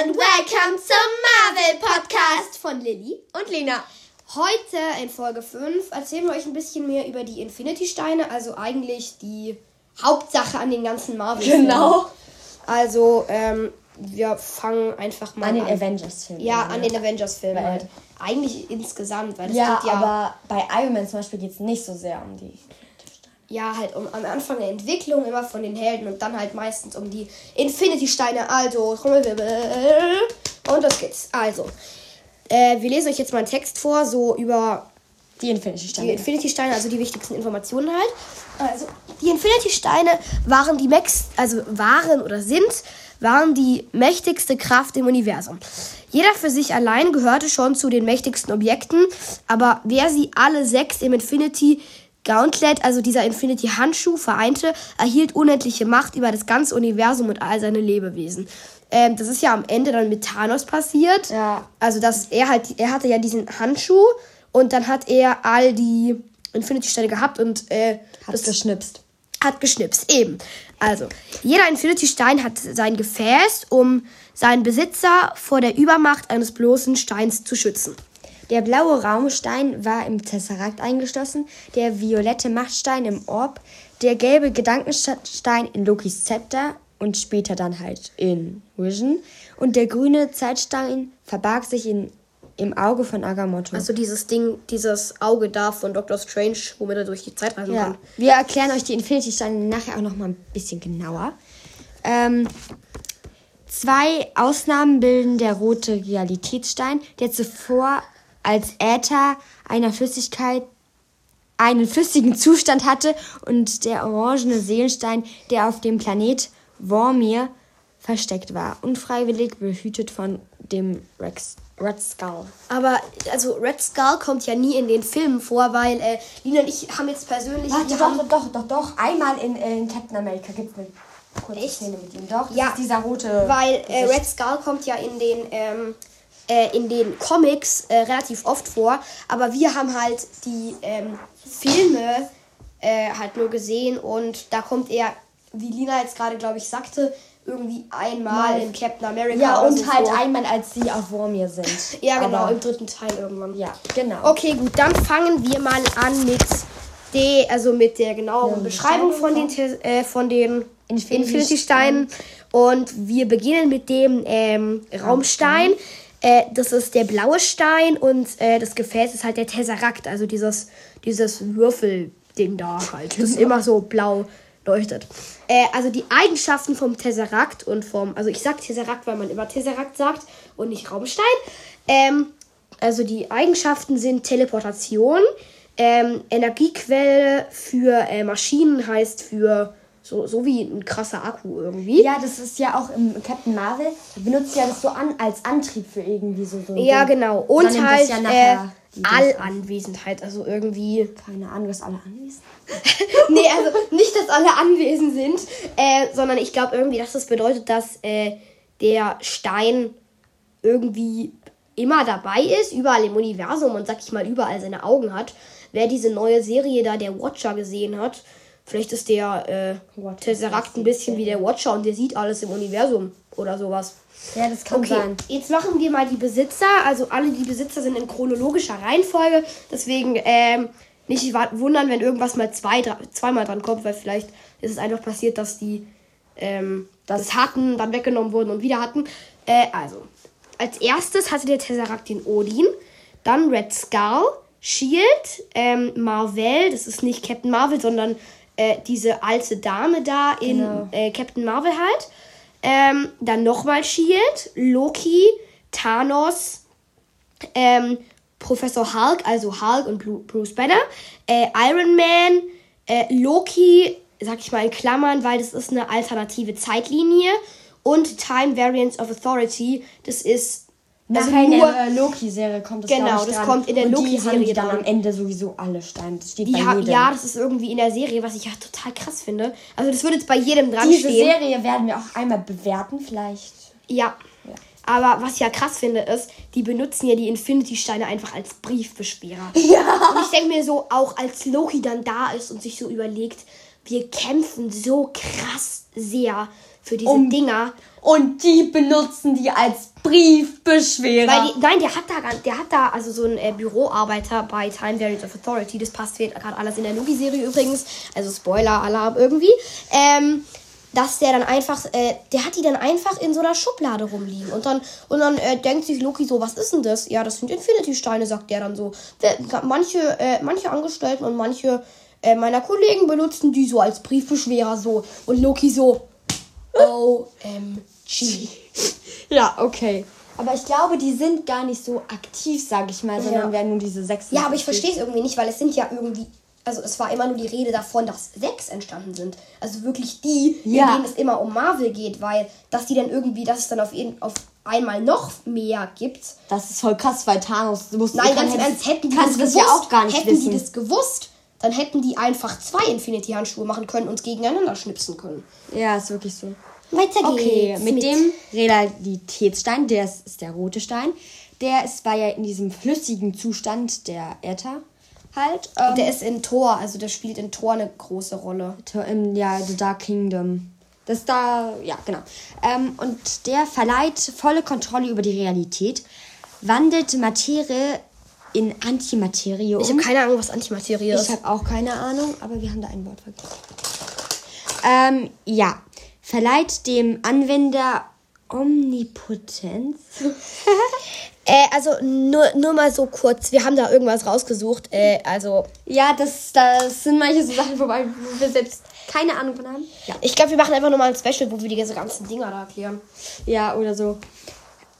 and welcome zum Marvel Podcast von Lilly und Lena. Heute in Folge 5 erzählen wir euch ein bisschen mehr über die Infinity Steine, also eigentlich die Hauptsache an den ganzen Marvel. -Filmen. Genau. Also, ähm, wir fangen einfach mal an. den Avengers-Filmen. Ja, an den Avengers-Filmen halt. Eigentlich insgesamt, weil das ja, ja. Aber bei Iron Man zum Beispiel geht es nicht so sehr um die ja, halt um, am Anfang der Entwicklung immer von den Helden und dann halt meistens um die Infinity-Steine. Also, und das geht's. Also, äh, wir lesen euch jetzt mal einen Text vor, so über die Infinity-Steine. Die Infinity-Steine, also die wichtigsten Informationen halt. Also, die Infinity-Steine waren die Max, also waren oder sind, waren die mächtigste Kraft im Universum. Jeder für sich allein gehörte schon zu den mächtigsten Objekten, aber wer sie alle sechs im Infinity Gauntlet, also dieser Infinity-Handschuh, vereinte, erhielt unendliche Macht über das ganze Universum und all seine Lebewesen. Ähm, das ist ja am Ende dann mit Thanos passiert. Ja. Also, dass er halt, er hatte ja diesen Handschuh und dann hat er all die Infinity-Steine gehabt und äh, hat geschnipst. Hat geschnipst, eben. Also, jeder Infinity-Stein hat sein Gefäß, um seinen Besitzer vor der Übermacht eines bloßen Steins zu schützen. Der blaue Raumstein war im Tesseract eingeschlossen, der violette Machtstein im Orb, der gelbe Gedankenstein in Lokis Zepter und später dann halt in Vision und der grüne Zeitstein verbarg sich in, im Auge von Agamotto. Also dieses Ding, dieses Auge da von Doctor Strange, womit er durch die Zeit reisen ja. kann. Wir erklären euch die Infinity-Steine nachher auch noch mal ein bisschen genauer. Ähm, zwei Ausnahmen bilden der rote Realitätsstein, der zuvor als Äther einer Flüssigkeit einen flüssigen Zustand hatte und der orangene Seelenstein, der auf dem Planet Vormir versteckt war, unfreiwillig behütet von dem Rex, Red Skull. Aber also Red Skull kommt ja nie in den Filmen vor, weil äh, Lina und ich haben jetzt persönlich. Warte, doch, haben, doch, doch, doch. Einmal in, äh, in Captain America gibt es eine kurze Szene mit ihm. Doch, ja, dieser rote. Weil äh, Red Skull kommt ja in den ähm, äh, in den Comics äh, relativ oft vor, aber wir haben halt die ähm, Filme äh, halt nur gesehen und da kommt er, wie Lina jetzt gerade, glaube ich, sagte, irgendwie einmal Mal. in Captain America. Ja, und so halt vor. einmal, als sie auf Vormir sind. ja, genau, aber im dritten Teil irgendwann. Ja, genau. Okay, gut, dann fangen wir mal an mit der, also mit der genauen ja, Beschreibung von den, äh, von den Infinity-Steinen. Und wir beginnen mit dem ähm, Raumstein. Äh, das ist der blaue Stein und äh, das Gefäß ist halt der Tesseract, also dieses, dieses Würfelding da halt, das immer so blau leuchtet. Äh, also die Eigenschaften vom Tesseract und vom, also ich sag Tesseract, weil man immer Tesseract sagt und nicht Raumstein. Ähm, also die Eigenschaften sind Teleportation, ähm, Energiequelle für äh, Maschinen heißt für so, so wie ein krasser Akku irgendwie. Ja, das ist ja auch im Captain Marvel. benutzt ja das so an als Antrieb für irgendwie so. so ja, genau. Und halt ja äh, Allanwesenheit. Also irgendwie. Keine Ahnung, dass alle anwesend Nee, also nicht, dass alle anwesend sind, äh, sondern ich glaube irgendwie, dass das bedeutet, dass äh, der Stein irgendwie immer dabei ist, überall im Universum und sag ich mal überall seine Augen hat. Wer diese neue Serie da, der Watcher, gesehen hat, Vielleicht ist der äh, Tesseract ein bisschen wie der Watcher und der sieht alles im Universum oder sowas. Ja, das kann okay, sein. Jetzt machen wir mal die Besitzer. Also alle die Besitzer sind in chronologischer Reihenfolge. Deswegen ähm, nicht wundern, wenn irgendwas mal zwei, drei, zweimal dran kommt, weil vielleicht ist es einfach passiert, dass die ähm, das hatten, dann weggenommen wurden und wieder hatten. Äh, also, als erstes hatte der Tesseract den Odin, dann Red Skull, Shield, ähm, Marvel, das ist nicht Captain Marvel, sondern äh, diese alte Dame da in genau. äh, Captain Marvel halt. Ähm, dann nochmal Shield, Loki, Thanos, ähm, Professor Hulk, also Hulk und Bruce Banner, äh, Iron Man, äh, Loki, sag ich mal in Klammern, weil das ist eine alternative Zeitlinie und Time Variance of Authority, das ist also Nachher in der äh, Loki-Serie kommt das Genau, das dran. kommt in der Loki-Serie dann am Ende sowieso alle Steine. Das steht die bei jedem. Ja, das ist irgendwie in der Serie, was ich ja total krass finde. Also das würde jetzt bei jedem dran Diese stehen. Diese Serie werden wir auch einmal bewerten, vielleicht. Ja. ja. Aber was ich ja krass finde, ist, die benutzen ja die Infinity-Steine einfach als Briefbeschwerer. Ja. Und ich denke mir so, auch als Loki dann da ist und sich so überlegt, wir kämpfen so krass sehr für diese Um- Dinger. Und die benutzen die als Briefbeschwerer. Weil die, nein, der hat da, der hat da also so einen äh, Büroarbeiter bei Time Variants of Authority. Das passt gerade alles in der Loki-Serie übrigens. Also Spoiler-Alarm irgendwie. Ähm, dass der dann einfach, äh, der hat die dann einfach in so einer Schublade rumliegen. Und dann, und dann äh, denkt sich Loki so, was ist denn das? Ja, das sind Infinity-Steine, sagt der dann so. Manche, äh, manche Angestellten und manche äh, meiner Kollegen benutzen die so als Briefbeschwerer so. Und Loki so, OMG. ja, okay. Aber ich glaube, die sind gar nicht so aktiv, sag ich mal, sondern Ja. werden nur diese sechs. Ja, aber ich verstehe es irgendwie nicht, weil es sind ja irgendwie. Also es war immer nur die Rede davon, dass sechs entstanden sind. Also wirklich die, Ja. in denen es immer um Marvel geht, weil dass die dann irgendwie, dass es dann auf, jeden, auf einmal noch mehr gibt. Das ist voll krass, weil Thanos wusste Nein, kann- ganz im Ernst, hätten die das gewusst, ja auch gar nicht hätten wissen. die das gewusst, dann hätten die einfach zwei Infinity-Handschuhe machen können und gegeneinander schnipsen können. ja, ist wirklich so. Weiter Okay, geht's. mit, dem Realitätsstein, der ist, ist der rote Stein. Der ist, war ja in diesem flüssigen Zustand der Äther halt. Ähm, Der ist in Thor, also der spielt in Thor eine große Rolle. Im, ja, The Dark Kingdom. Das da, ja, genau. Ähm, und der verleiht volle Kontrolle über die Realität, wandelt Materie in Antimaterie. Ich habe keine Ahnung, was Antimaterie Ich ist. habe auch keine Ahnung, aber wir haben da ein Wort vergessen. Ähm, ja. Verleiht dem Anwender Omnipotenz. Äh, also nur, nur mal so kurz, wir haben da irgendwas rausgesucht. Äh, also Ja, das, das sind manche so Sachen vorbei, wo wir selbst keine Ahnung von haben. Ja. Ich glaube, wir machen einfach nochmal ein Special, wo wir diese ganzen Dinger da erklären. Ja, oder so.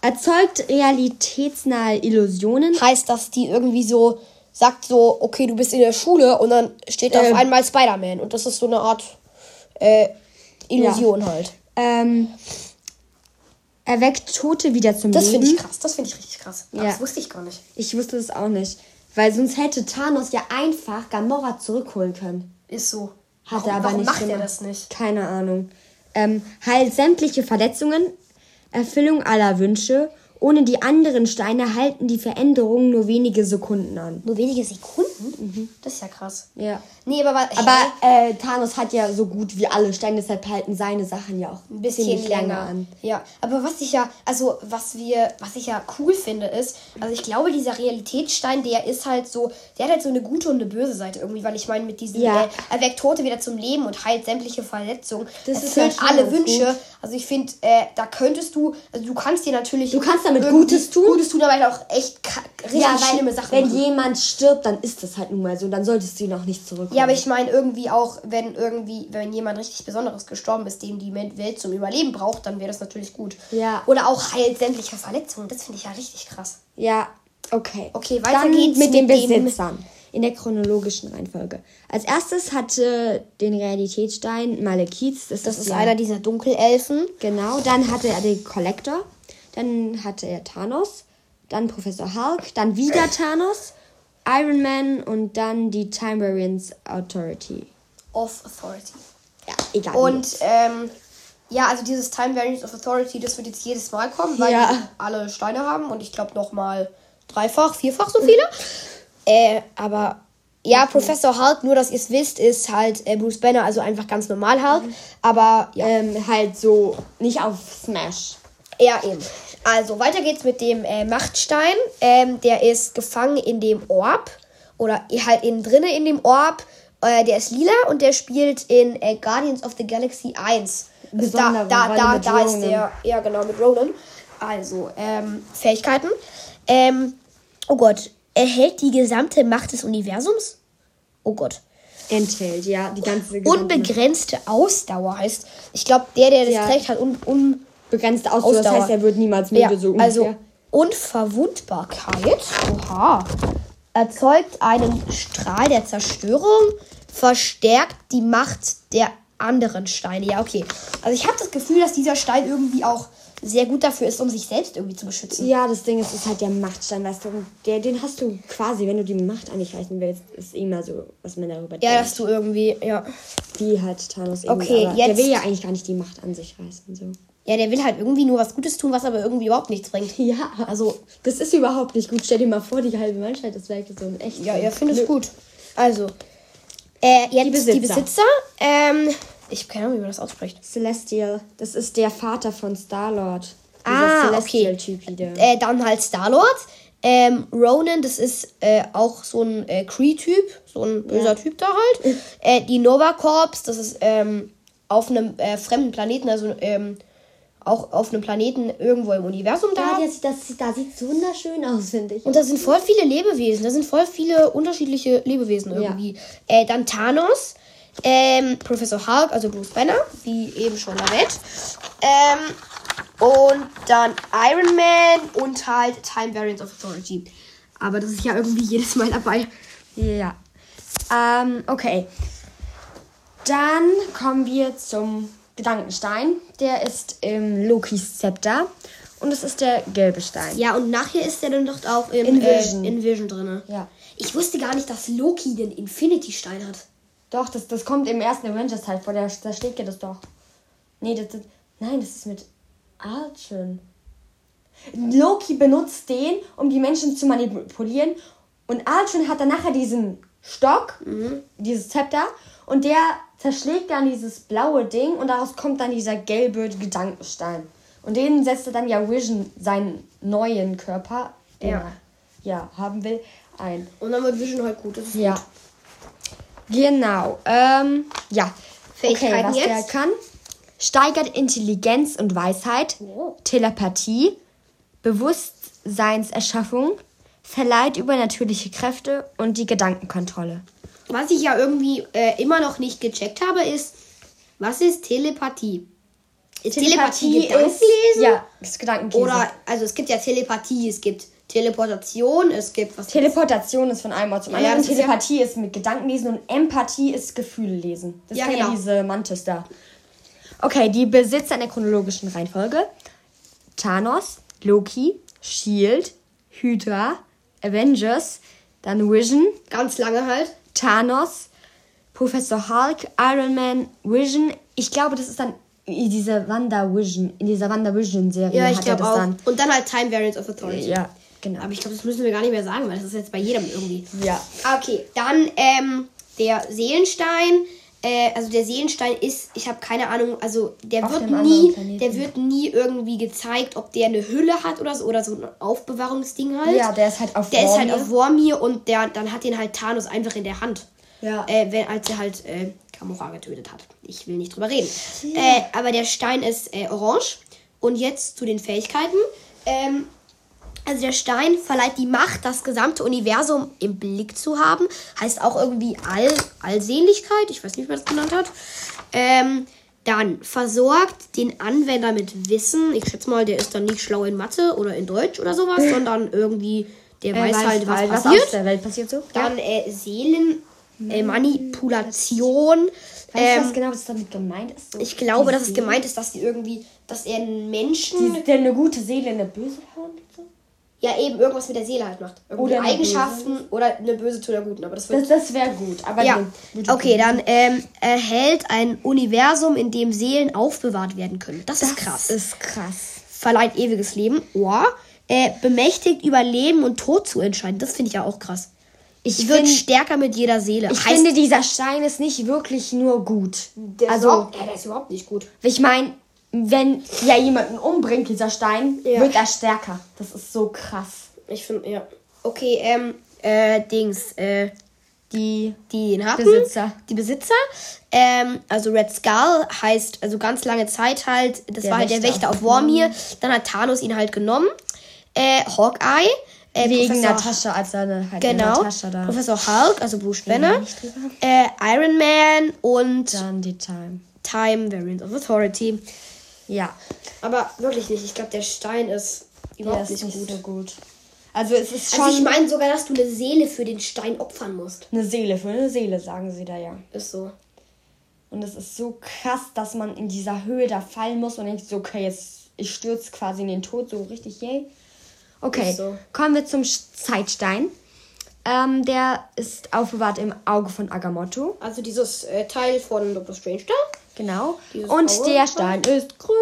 Erzeugt realitätsnahe Illusionen. Heißt, dass die irgendwie so sagt so, okay, du bist in der Schule und dann steht da Ähm. auf einmal Spider-Man und das ist so eine Art äh, Illusion halt. Ähm, erweckt Tote wieder zum Das Leben. finde ich krass, das finde ich richtig krass. Ja. Das wusste ich gar nicht. Ich wusste es auch nicht. Weil sonst hätte Thanos ja einfach Gamora zurückholen können. Ist so. Hat warum, er aber warum nicht macht er das nicht? Keine Ahnung. Ähm, heilt sämtliche Verletzungen, Erfüllung aller Wünsche. Ohne die anderen Steine halten die Veränderungen nur wenige Sekunden an. Nur wenige Sekunden? Das ist ja krass. Ja. Nee, aber, wa- Aber äh, Thanos hat ja so gut wie alle Steine, deshalb halten seine Sachen ja auch ein bisschen länger. an. Ja, aber was ich ja, also was wir, was ich ja cool finde, ist, also ich glaube, dieser Realitätsstein, der ist halt so, der hat halt so eine gute und eine böse Seite irgendwie, weil ich meine, mit diesem Ja. äh, erweckt Tote wieder zum Leben und heilt sämtliche Verletzungen, Das ist ja alle Wünsche. gut. Also ich finde, äh, da könntest du, also du kannst dir natürlich. Du kannst damit Gutes tun. Gutes tun, aber halt auch echt richtig Ja, weil schlimme Sachen. wenn machen. jemand stirbt, dann ist das halt nun mal so. Dann solltest du ihn auch nicht zurückholen. Ja, aber ich meine irgendwie auch, wenn irgendwie, wenn jemand richtig Besonderes gestorben ist, den die Welt zum Überleben braucht, dann wäre das natürlich gut. Ja. Oder auch heilt sämtliche Verletzungen. Das finde ich ja richtig krass. Ja, okay. Okay, weiter Dann geht's mit den mit dem- Besitzern. In der chronologischen Reihenfolge. Als erstes hatte den Realitätsstein Malekiz. Das, Das ist ja, einer dieser Dunkelelfen. Genau. Dann hatte er den Collector. Dann hatte er Thanos. Dann Professor Hulk. Dann wieder Thanos. Iron Man und dann die Time Variance Authority. Of Authority. Ja, egal. Und ähm, ja, also dieses Time Variance of Authority, das wird jetzt jedes Mal kommen, weil Ja. die alle Steine haben und ich glaube nochmal dreifach, vierfach so viele. äh, aber ja, Professor Hulk, nur dass ihr es wisst, ist halt äh, Bruce Banner, also einfach ganz normal Hulk. Aber ja, ähm, halt so nicht auf Smash. Ja, eben. Also, weiter geht's mit dem äh, Machtstein. Ähm, der ist gefangen in dem Orb. Oder halt innen drinne in dem Orb. Äh, der ist lila und der spielt in äh, Guardians of the Galaxy 1. Also da, da, da, da ist der. Ja, genau, mit Ronan. Also, ähm, Fähigkeiten. Ähm, oh Gott. Erhält die gesamte Macht des Universums? Oh Gott. Enthält, ja, die ganze Unbegrenzte Ausdauer heißt. Ich glaube, der, der das Ja. trägt, hat un, un, begrenzte Ausdauer. Das heißt, er wird niemals müde, Ja, so ungefähr. also Unverwundbarkeit. Oha. Erzeugt einen Strahl der Zerstörung, verstärkt die Macht der anderen Steine. Ja, okay. Also ich habe das Gefühl, dass dieser Stein irgendwie auch sehr gut dafür ist, um sich selbst irgendwie zu beschützen. Ja, das Ding ist, es ist halt der Machtstein, weißt du. Der, den hast du quasi, wenn du die Macht an dich reißen willst, ist immer so, was man darüber Ja, denkt. dass du irgendwie, ja. Wie hat Thanos eben, Okay, aber Der jetzt- will ja eigentlich gar nicht die Macht an sich reißen, so. Ja, der will halt irgendwie nur was Gutes tun, was aber irgendwie überhaupt nichts bringt. Ja, also, das ist überhaupt nicht gut. Stell dir mal vor, die halbe Menschheit ist weg. So ein echt. Ja, ihr findet es gut. Also, Äh, jetzt die Besitzer. Die Besitzer ähm, ich habe keine Ahnung, wie man das ausspricht. Celestial, das ist der Vater von Star-Lord. Ah, Celestial-Typ wieder. Äh, dann halt Star-Lord. Ähm, Ronan, das ist äh, auch so ein äh, Cree-Typ, so ein böser Typ da halt. äh, die Nova Corps, das ist ähm, auf einem äh, fremden Planeten, also ähm, auch auf einem Planeten irgendwo im Universum da. Ja, das, das, da sieht es wunderschön aus, finde ich. Und da sind voll viele Lebewesen. Da sind voll viele unterschiedliche Lebewesen irgendwie. Äh, dann Thanos, ähm, Professor Hulk, also Bruce Banner, wie eben schon erwähnt. Ähm, und dann Iron Man und halt Time Variants of Authority. Aber das ist ja irgendwie jedes Mal dabei. Ja. Ähm, okay. Dann kommen wir zum Gedankenstein. Der ist im Lokis Zepter. Und es ist der gelbe Stein. Ja, und nachher ist der dann doch auch im, In Vision. Äh, in Vision drin. Ja. Ich wusste gar nicht, dass Loki den Infinity-Stein hat. Doch, das, das kommt im ersten Avengers Teil vor. Da, da steht ja das doch. Nee, das, das, nein, das ist mit Archon. Loki benutzt den, um die Menschen zu manipulieren. Und Archon hat dann nachher diesen Stock, dieses Zepter. Und der zerschlägt dann dieses blaue Ding. Und daraus kommt dann dieser gelbe Gedankenstein. Und den setzt er dann ja Vision, seinen neuen Körper, den Ja. er ja, haben will, ein. Und dann wird Vision halt gut. Das ist Ja. gut. Genau. Ähm, ja. Fähigkeiten okay, was der jetzt? kann. Steigert Intelligenz und Weisheit, Oh. Telepathie, Bewusstseinserschaffung, verleiht übernatürliche Kräfte und die Gedankenkontrolle. Was ich ja irgendwie äh, immer noch nicht gecheckt habe, ist, was ist Telepathie? Ist Telepathie, Gedankenlesen? ja, ist Gedankenlesen. Oder, also es gibt ja Telepathie, es gibt Teleportation, es gibt was. Teleportation ist von einem Ort zum Ja, anderen. ist ja- Telepathie ist mit Gedankenlesen und Empathie ist Gefühle lesen. Das Ja, kann ja genau. diese Mantis da. Okay, die Besitzer in der chronologischen Reihenfolge. Thanos, Loki, Shield, Hydra, Avengers, dann Vision, ganz lange halt. Thanos, Professor Hulk, Iron Man, Vision. Ich glaube, das ist dann in dieser WandaVision, in dieser WandaVision-Serie Ja, ich hat er glaube auch. dann. Und dann halt Time Variants of Authority. Ja, genau. Aber ich glaube, das müssen wir gar nicht mehr sagen, weil das ist jetzt bei jedem irgendwie. Ja. Okay, dann ähm, der Seelenstein. Äh, also der Seelenstein ist, ich habe keine Ahnung, also der Auf wird nie, der wird nie irgendwie gezeigt, ob der eine Hülle hat oder so oder so ein Aufbewahrungsding halt. Ja, der ist halt auf Der ist halt auf Vormir und der, dann hat den halt Thanos einfach in der Hand. Ja. Äh, wenn, als er halt äh, Gamora getötet hat. Ich will nicht drüber reden. Äh, aber der Stein ist äh, orange. Und jetzt zu den Fähigkeiten. Ähm, also der Stein verleiht die Macht, das gesamte Universum im Blick zu haben. Heißt auch irgendwie All, Allsehnlichkeit. Ich weiß nicht, wie man das genannt hat. Ähm, dann versorgt den Anwender mit Wissen. Ich schätze mal, der ist dann nicht schlau in Mathe oder in Deutsch oder sowas, sondern irgendwie, der Er weiß, halt, was, was passiert. auf der Welt passiert so. Dann äh, Seelen, äh. Weißt du, Ähm, was genau was damit gemeint ist? So ich glaube, dass es gemeint ist, dass die irgendwie, dass er einen Menschen, Die, der eine gute Seele, eine böse Hand. So? Ja eben irgendwas mit der Seele halt macht. Irgendwie Oder Eigenschaften oder eine böse zu der guten. Aber das wird Das, das wäre gut. Aber ja, gute okay, dann ähm, erhält ein Universum, in dem Seelen aufbewahrt werden können. Das, ist krass. ist krass. Verleiht ewiges Leben. Ohr. Äh, bemächtigt über Leben und Tod zu entscheiden. Das finde ich ja auch krass. Ich, Wird stärker mit jeder Seele. ich finde, dieser Stein ist nicht wirklich nur gut. der also, ist ja, der ist überhaupt nicht gut. ich meine, wenn ja jemanden umbringt, dieser Stein, Ja. wird er stärker. Das ist so krass. Ich finde, ja. Okay, ähm, äh, Dings, äh, Die die ihn hatten. Besitzer. Die Besitzer. Ähm, also Red Skull heißt, also ganz lange Zeit halt, das Der war halt der Wächter Wächter auf auf Vormir. Dann hat Thanos ihn halt genommen. Äh, Hawkeye. Äh, wegen Professor- Natascha, als seine halt Genau. Natascha da. Professor Hulk, also Bruce Banner. Äh, Iron Man und Dann die Time. Time Variant of Authority. Ja. Aber wirklich nicht. Ich glaube, der Stein ist überhaupt ist nicht nicht gut. so gut. Also es ist schon Also ich meine sogar, dass du eine Seele für den Stein opfern musst. eine Seele für eine Seele, sagen sie da ja. Ist so. Und es ist so krass, dass man in dieser Höhe da fallen muss und denkt so, okay, jetzt ich stürze quasi in den Tod, so richtig yay. Okay, so. kommen wir zum Zeitstein. Ähm, der ist aufbewahrt im Auge von Agamotto. Also dieses äh, Teil von Doctor Strange da. Genau. Dieses und Auge. der Stein ist grün.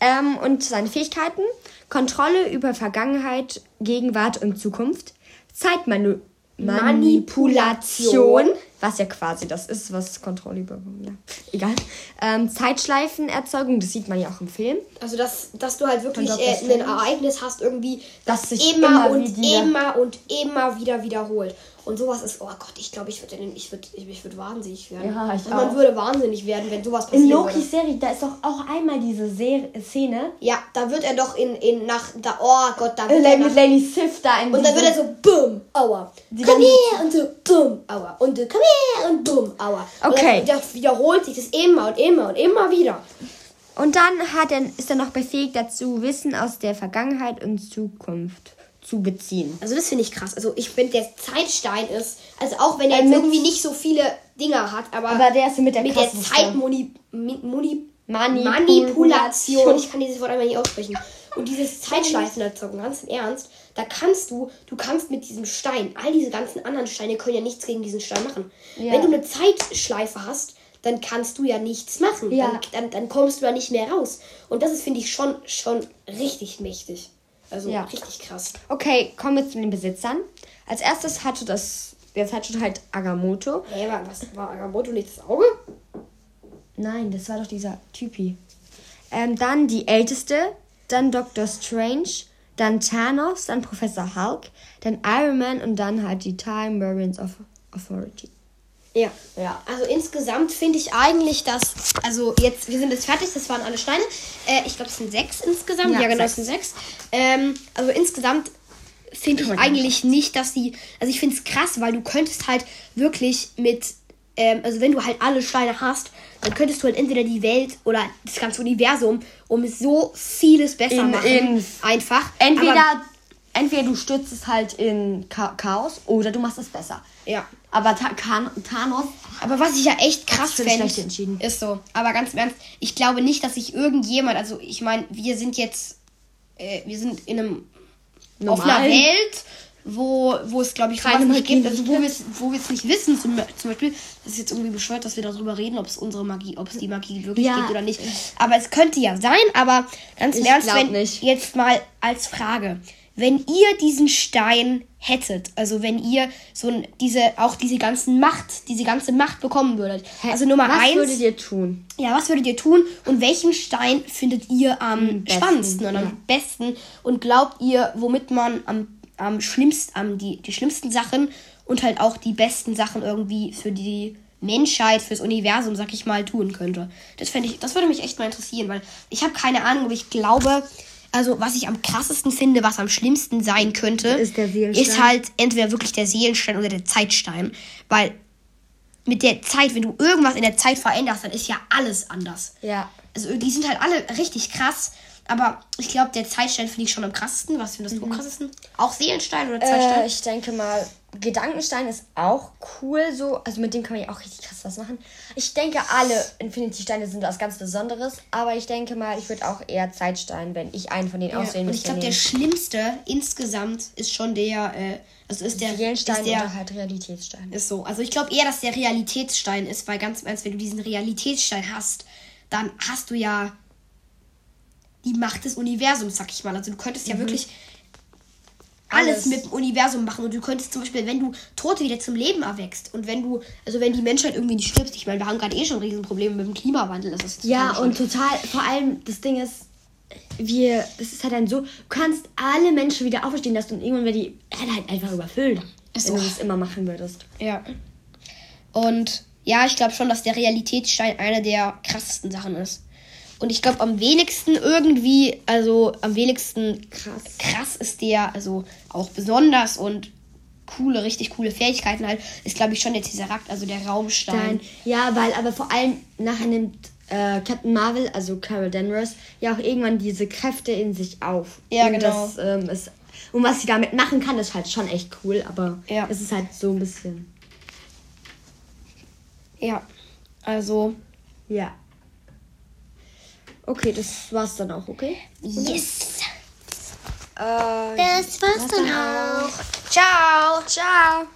Ähm, und seine Fähigkeiten: Kontrolle über Vergangenheit, Gegenwart und Zukunft, Zeitmanu Manipulation, was ja quasi das ist, was Kontrolle über. Ja, egal. Ähm, Zeitschleifenerzeugung, das sieht man ja auch im Film. Also, dass, dass du halt wirklich äh, ein. Ereignis hast, irgendwie, das, Das sich immer, immer und wieder- immer und immer wieder wiederholt. Und sowas ist, oh Gott, ich glaube, ich würde ich würd, ich, ich würd wahnsinnig werden. Ja, ich also man würde wahnsinnig werden, wenn sowas In passieren Lokis würde. Serie, da ist doch auch einmal diese Ser Szene. Ja, da wird er doch in, in nach, da, oh Gott, da wird er mit Lady Sif da in Und dann wird er so, bumm, aua. Komm her und so, bumm, aua. Und so, komm her und bumm, aua. Okay. Und wieder- wiederholt sich das immer und immer und immer wieder. Und dann hat er, ist er noch befähigt dazu, Wissen aus der Vergangenheit und Zukunft zu beziehen. Also das finde ich krass. Also ich finde, der Zeitstein ist, also auch wenn er jetzt irgendwie nicht so viele Dinger hat, aber, Aber der ist mit der mit der. Zeitmoni Moni Manipulation. Manipulation, ich kann dieses Wort einmal nicht aussprechen. Und dieses Zeitschleifenerzeugen, ganz im Ernst, da kannst du, du kannst mit diesem Stein, all diese ganzen anderen Steine können ja nichts gegen diesen Stein machen. Ja. Wenn du eine Zeitschleife hast, dann kannst du ja nichts machen. Ja. Dann, dann, dann kommst du da nicht mehr raus. Und das ist, finde ich, schon, schon richtig mächtig. Also Ja. richtig krass. Okay, kommen wir zu den Besitzern. Als erstes hatte das, der Zeitschritt halt Agamotto. Hey, wa- was war Agamotto nicht das Auge? Nein, das war doch dieser Typi. Ähm, dann die Älteste, dann Doctor Strange, dann Thanos, dann Professor Hulk, dann Iron Man und dann halt die Time Variants of Authority. Ja. Ja. Also insgesamt finde ich eigentlich, dass, also jetzt, wir sind jetzt fertig, das waren alle Steine. Äh, ich glaube, es sind sechs insgesamt. Ja, Ja, genau, es sind sechs. Ähm, also insgesamt finde ich eigentlich nicht, dass die, also ich finde es krass, weil du könntest halt wirklich mit, ähm, also wenn du halt alle Steine hast, dann könntest du halt entweder die Welt oder das ganze Universum um so vieles besser In- machen. in- einfach. Entweder, Aber, entweder du stürzt es halt in Cha Chaos oder du machst es besser. ja. Aber Ta Kan Thanos Aber was ich ja echt krass entschieden. ist so. Aber ganz im Ernst, ich glaube nicht, dass sich irgendjemand, also ich meine, wir sind jetzt, äh, wir sind in einem, auf einer Welt, wo, wo es, glaube ich, Keine Magie gibt, also wo wir es wo nicht wissen, zum, zum Beispiel, das ist jetzt irgendwie bescheuert, dass wir darüber reden, ob es unsere Magie, ob es die Magie wirklich Ja. gibt oder nicht. Aber es könnte ja sein, aber ganz im Ich Ernst, wenn, nicht. jetzt mal als Frage, wenn ihr diesen Stein hättet, also wenn ihr so diese, auch diese ganzen Macht, diese ganze Macht bekommen würdet. Also Nummer Was eins. würdet ihr tun? Ja, was würdet ihr tun und welchen Stein findet ihr am besten, spannendsten und am ja. besten und glaubt ihr, womit man am, am schlimmsten, am die, die schlimmsten Sachen und halt auch die besten Sachen irgendwie für die Menschheit, fürs Universum, sag ich mal, tun könnte? Das fände ich, das würde mich echt mal interessieren, weil ich habe keine Ahnung, aber ich glaube, also was ich am krassesten finde, was am schlimmsten sein könnte, Ist ist halt entweder wirklich der Seelenstein oder der Zeitstein, weil mit der Zeit, wenn du irgendwas in der Zeit veränderst, dann ist ja alles anders. Ja. Also die sind halt alle richtig krass. Aber ich glaube, der Zeitstein finde ich schon am krassesten. Was findest du am krassesten? Auch Seelenstein oder Zeitstein? Äh, ich denke mal, Gedankenstein ist auch cool so. Also mit dem kann man ja auch richtig krass was machen. Ich denke, alle Infinity-Steine sind was ganz Besonderes. Aber ich denke mal, ich würde auch eher Zeitstein, wenn ich einen von denen ja. auswählen Und ich müsste. glaube, der schlimmste insgesamt ist schon der, äh, also ist der, Seelenstein ist der, oder halt Realitätsstein. Ist so. Also ich glaube eher, dass der Realitätsstein ist, weil ganz im Ernst, wenn du diesen Realitätsstein hast, dann hast du ja die Macht des Universums, sag ich mal. Also du könntest ja wirklich alles, Alles. mit dem Universum machen und du könntest zum Beispiel, wenn du Tote wieder zum Leben erwächst und wenn du, also wenn die Menschheit irgendwie nicht stirbt, ich meine, wir haben gerade eh schon Riesenprobleme mit dem Klimawandel. Das ist Ja, total und total, vor allem, das Ding ist, wir, das ist halt dann so, du kannst alle Menschen wieder auferstehen lassen und irgendwann wird die Erde halt einfach überfüllt. Ist wenn so. du das immer machen würdest. Ja. Und ja, ich glaube schon, dass der Realitätsstein eine der krassesten Sachen ist. Und ich glaube, am wenigsten irgendwie, also am wenigsten Krass. krass ist der, also auch besonders und coole, richtig coole Fähigkeiten halt, ist glaube ich schon der Tesseract, also der Raumstein. Stein. Ja, weil aber vor allem nachher nimmt äh, Captain Marvel, also Carol Danvers, ja auch irgendwann diese Kräfte in sich auf. Ja, und genau. Das, ähm, ist, und was sie damit machen kann, ist halt schon echt cool, aber Ja. es ist halt so ein bisschen. Ja. Also, Ja. Okay, das war's dann auch, okay? yes! Äh, Das war's dann auch. Ciao! ciao!